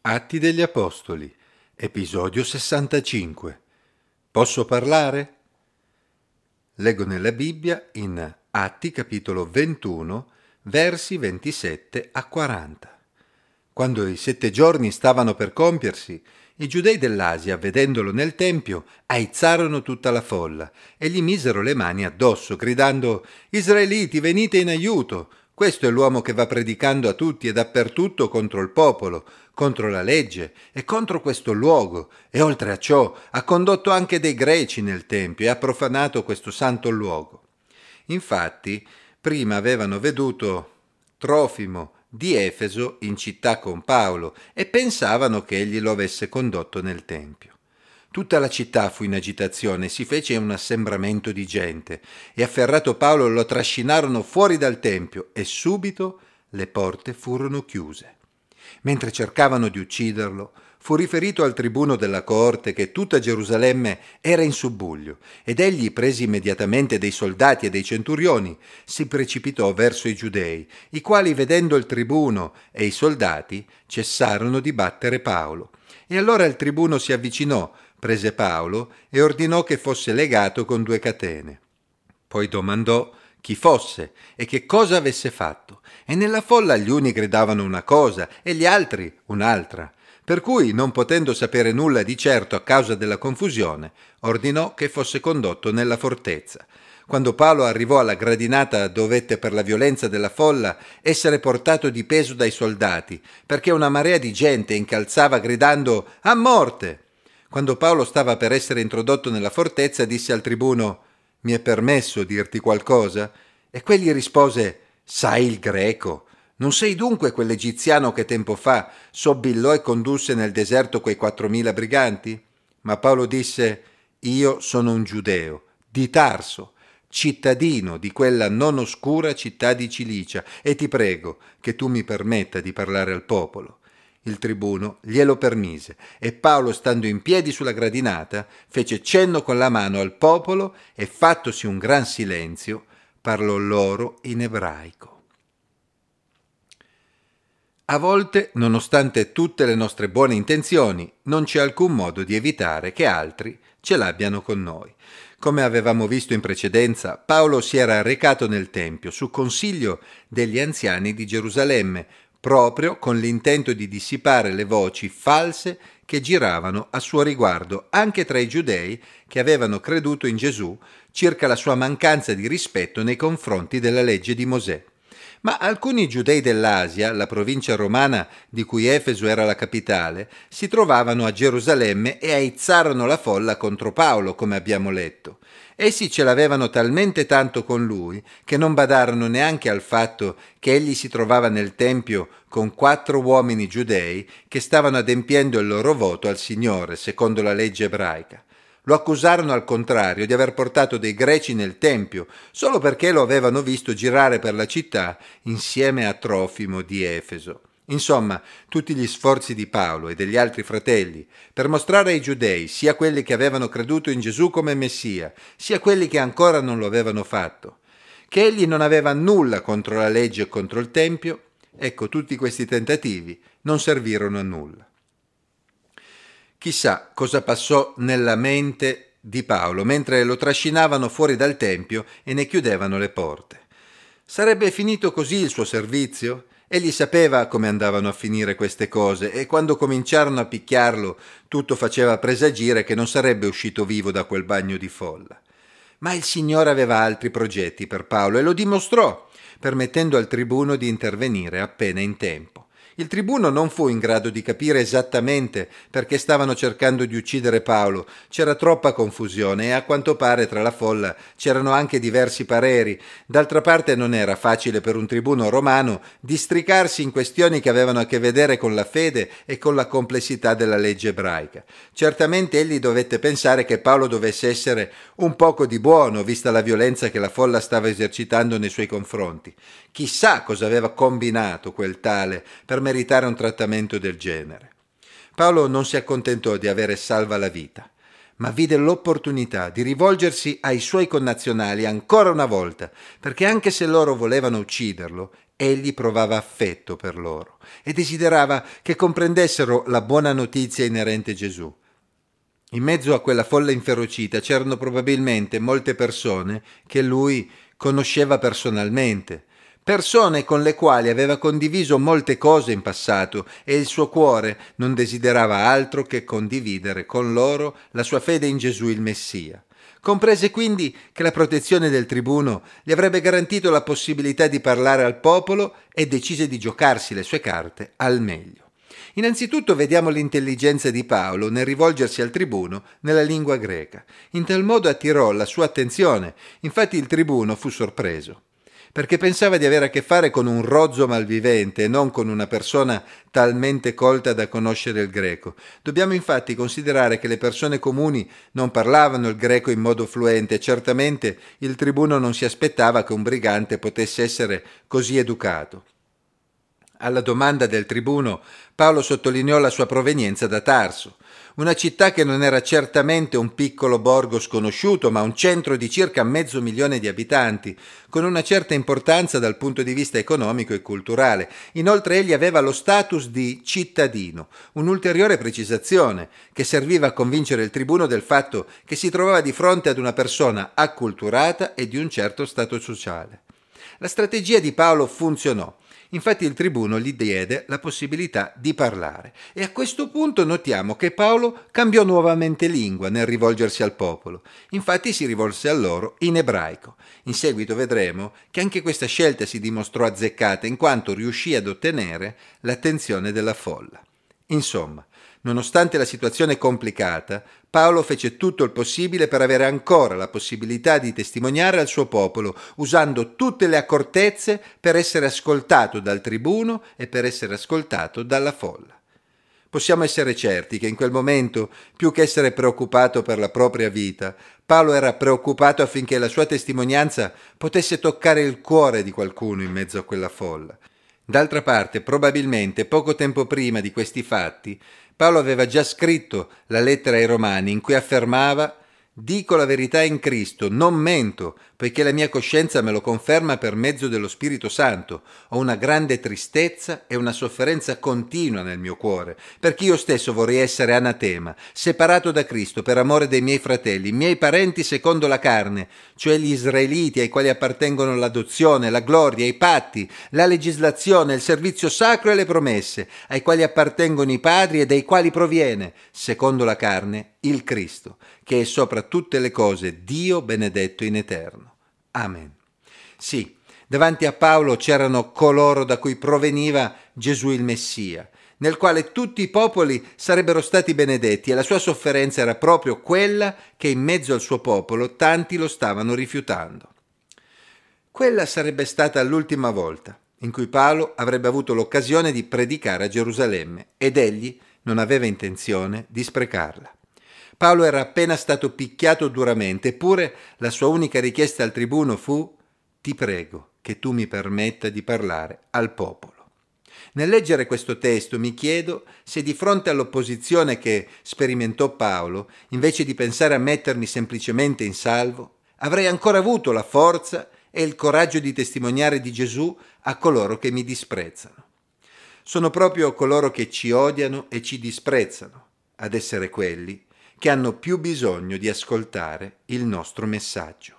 Atti degli Apostoli, episodio 65. Posso parlare? Leggo nella Bibbia in Atti capitolo 21, versi 27 a 40. Quando i sette giorni stavano per compiersi, i giudei dell'Asia, vedendolo nel Tempio, aizzarono tutta la folla e gli misero le mani addosso, gridando Israeliti, venite in aiuto! Questo è l'uomo che va predicando a tutti e dappertutto contro il popolo, contro la legge e contro questo luogo, e oltre a ciò ha condotto anche dei greci nel Tempio e ha profanato questo santo luogo. Infatti, prima avevano veduto Trofimo, di Efeso in città con Paolo e pensavano che egli lo avesse condotto nel Tempio. Tutta la città fu in agitazione, si fece un assembramento di gente e afferrato Paolo lo trascinarono fuori dal Tempio e subito le porte furono chiuse. Mentre cercavano di ucciderlo, fu riferito al tribuno della coorte che tutta Gerusalemme era in subbuglio, ed egli, presi immediatamente dei soldati e dei centurioni, si precipitò verso i giudei, i quali, vedendo il tribuno e i soldati, cessarono di battere Paolo. E allora il tribuno si avvicinò, prese Paolo e ordinò che fosse legato con due catene. Poi domandò chi fosse e che cosa avesse fatto, e nella folla gli uni gridavano una cosa e gli altri un'altra. Per cui, non potendo sapere nulla di certo a causa della confusione, ordinò che fosse condotto nella fortezza. Quando Paolo arrivò alla gradinata dovette per la violenza della folla essere portato di peso dai soldati, perché una marea di gente incalzava gridando A morte! Quando Paolo stava per essere introdotto nella fortezza, disse al tribuno Mi è permesso dirti qualcosa? E quegli rispose Sai il greco. Non sei dunque quell'egiziano che tempo fa sobillò e condusse nel deserto quei quattromila briganti? Ma Paolo disse Io sono un giudeo, di Tarso, cittadino di quella non oscura città di Cilicia, e ti prego che tu mi permetta di parlare al popolo. Il tribuno glielo permise e Paolo, stando in piedi sulla gradinata, fece cenno con la mano al popolo e, fattosi un gran silenzio, parlò loro in ebraico. A volte, nonostante tutte le nostre buone intenzioni, non c'è alcun modo di evitare che altri ce l'abbiano con noi. Come avevamo visto in precedenza, Paolo si era recato nel Tempio su consiglio degli anziani di Gerusalemme, proprio con l'intento di dissipare le voci false che giravano a suo riguardo anche tra i giudei che avevano creduto in Gesù circa la sua mancanza di rispetto nei confronti della legge di Mosè. Ma alcuni giudei dell'Asia, la provincia romana di cui Efeso era la capitale, si trovavano a Gerusalemme e aizzarono la folla contro Paolo, come abbiamo letto. Essi ce l'avevano talmente tanto con lui che non badarono neanche al fatto che egli si trovava nel Tempio con quattro uomini giudei che stavano adempiendo il loro voto al Signore, secondo la legge ebraica. Lo accusarono al contrario di aver portato dei greci nel Tempio, solo perché lo avevano visto girare per la città insieme a Trofimo di Efeso. Insomma, tutti gli sforzi di Paolo e degli altri fratelli per mostrare ai giudei, sia quelli che avevano creduto in Gesù come Messia, sia quelli che ancora non lo avevano fatto, che egli non aveva nulla contro la legge e contro il Tempio, ecco tutti questi tentativi non servirono a nulla. Chissà cosa passò nella mente di Paolo mentre lo trascinavano fuori dal Tempio e ne chiudevano le porte. Sarebbe finito così il suo servizio? Egli sapeva come andavano a finire queste cose e quando cominciarono a picchiarlo tutto faceva presagire che non sarebbe uscito vivo da quel bagno di folla. Ma il Signore aveva altri progetti per Paolo e lo dimostrò, permettendo al tribuno di intervenire appena in tempo. Il tribuno non fu in grado di capire esattamente perché stavano cercando di uccidere Paolo. C'era troppa confusione e a quanto pare tra la folla c'erano anche diversi pareri. D'altra parte non era facile per un tribuno romano districarsi in questioni che avevano a che vedere con la fede e con la complessità della legge ebraica. Certamente egli dovette pensare che Paolo dovesse essere un poco di buono, vista la violenza che la folla stava esercitando nei suoi confronti. Chissà cosa aveva combinato quel tale per meritare un trattamento del genere. Paolo non si accontentò di avere salva la vita, ma vide l'opportunità di rivolgersi ai suoi connazionali ancora una volta, perché anche se loro volevano ucciderlo, egli provava affetto per loro e desiderava che comprendessero la buona notizia inerente a Gesù. In mezzo a quella folla inferocita c'erano probabilmente molte persone che lui conosceva personalmente, persone con le quali aveva condiviso molte cose in passato e il suo cuore non desiderava altro che condividere con loro la sua fede in Gesù il Messia. Comprese quindi che la protezione del tribuno gli avrebbe garantito la possibilità di parlare al popolo e decise di giocarsi le sue carte al meglio. Innanzitutto vediamo l'intelligenza di Paolo nel rivolgersi al tribuno nella lingua greca. In tal modo attirò la sua attenzione, infatti il tribuno fu sorpreso perché pensava di avere a che fare con un rozzo malvivente e non con una persona talmente colta da conoscere il greco. Dobbiamo infatti considerare che le persone comuni non parlavano il greco in modo fluente e certamente il tribuno non si aspettava che un brigante potesse essere così educato. Alla domanda del tribuno, Paolo sottolineò la sua provenienza da Tarso, una città che non era certamente un piccolo borgo sconosciuto, ma un centro di circa mezzo milione di abitanti, con una certa importanza dal punto di vista economico e culturale. Inoltre egli aveva lo status di cittadino, un'ulteriore precisazione che serviva a convincere il tribuno del fatto che si trovava di fronte ad una persona acculturata e di un certo stato sociale. La strategia di Paolo funzionò. Infatti il tribuno gli diede la possibilità di parlare e a questo punto notiamo che Paolo cambiò nuovamente lingua nel rivolgersi al popolo. Infatti si rivolse a loro in ebraico. In seguito vedremo che anche questa scelta si dimostrò azzeccata in quanto riuscì ad ottenere l'attenzione della folla. Insomma, Nonostante la situazione complicata, Paolo fece tutto il possibile per avere ancora la possibilità di testimoniare al suo popolo, usando tutte le accortezze per essere ascoltato dal tribuno e per essere ascoltato dalla folla. Possiamo essere certi che in quel momento, più che essere preoccupato per la propria vita, Paolo era preoccupato affinché la sua testimonianza potesse toccare il cuore di qualcuno in mezzo a quella folla. D'altra parte, probabilmente poco tempo prima di questi fatti, Paolo aveva già scritto la lettera ai Romani in cui affermava Dico la verità in Cristo, non mento, poiché la mia coscienza me lo conferma per mezzo dello Spirito Santo. Ho una grande tristezza e una sofferenza continua nel mio cuore, perché io stesso vorrei essere anatema, separato da Cristo per amore dei miei fratelli, miei parenti secondo la carne, cioè gli israeliti ai quali appartengono l'adozione, la gloria, i patti, la legislazione, il servizio sacro e le promesse, ai quali appartengono i padri e dai quali proviene, secondo la carne, il Cristo, che è sopra tutte le cose Dio benedetto in eterno. Amen. Sì, davanti a Paolo c'erano coloro da cui proveniva Gesù il Messia, nel quale tutti i popoli sarebbero stati benedetti e la sua sofferenza era proprio quella che in mezzo al suo popolo tanti lo stavano rifiutando. Quella sarebbe stata l'ultima volta in cui Paolo avrebbe avuto l'occasione di predicare a Gerusalemme ed egli non aveva intenzione di sprecarla. Paolo era appena stato picchiato duramente, eppure la sua unica richiesta al tribuno fu ti prego che tu mi permetta di parlare al popolo. Nel leggere questo testo mi chiedo se di fronte all'opposizione che sperimentò Paolo, invece di pensare a mettermi semplicemente in salvo, avrei ancora avuto la forza e il coraggio di testimoniare di Gesù a coloro che mi disprezzano. Sono proprio coloro che ci odiano e ci disprezzano ad essere quelli che hanno più bisogno di ascoltare il nostro messaggio.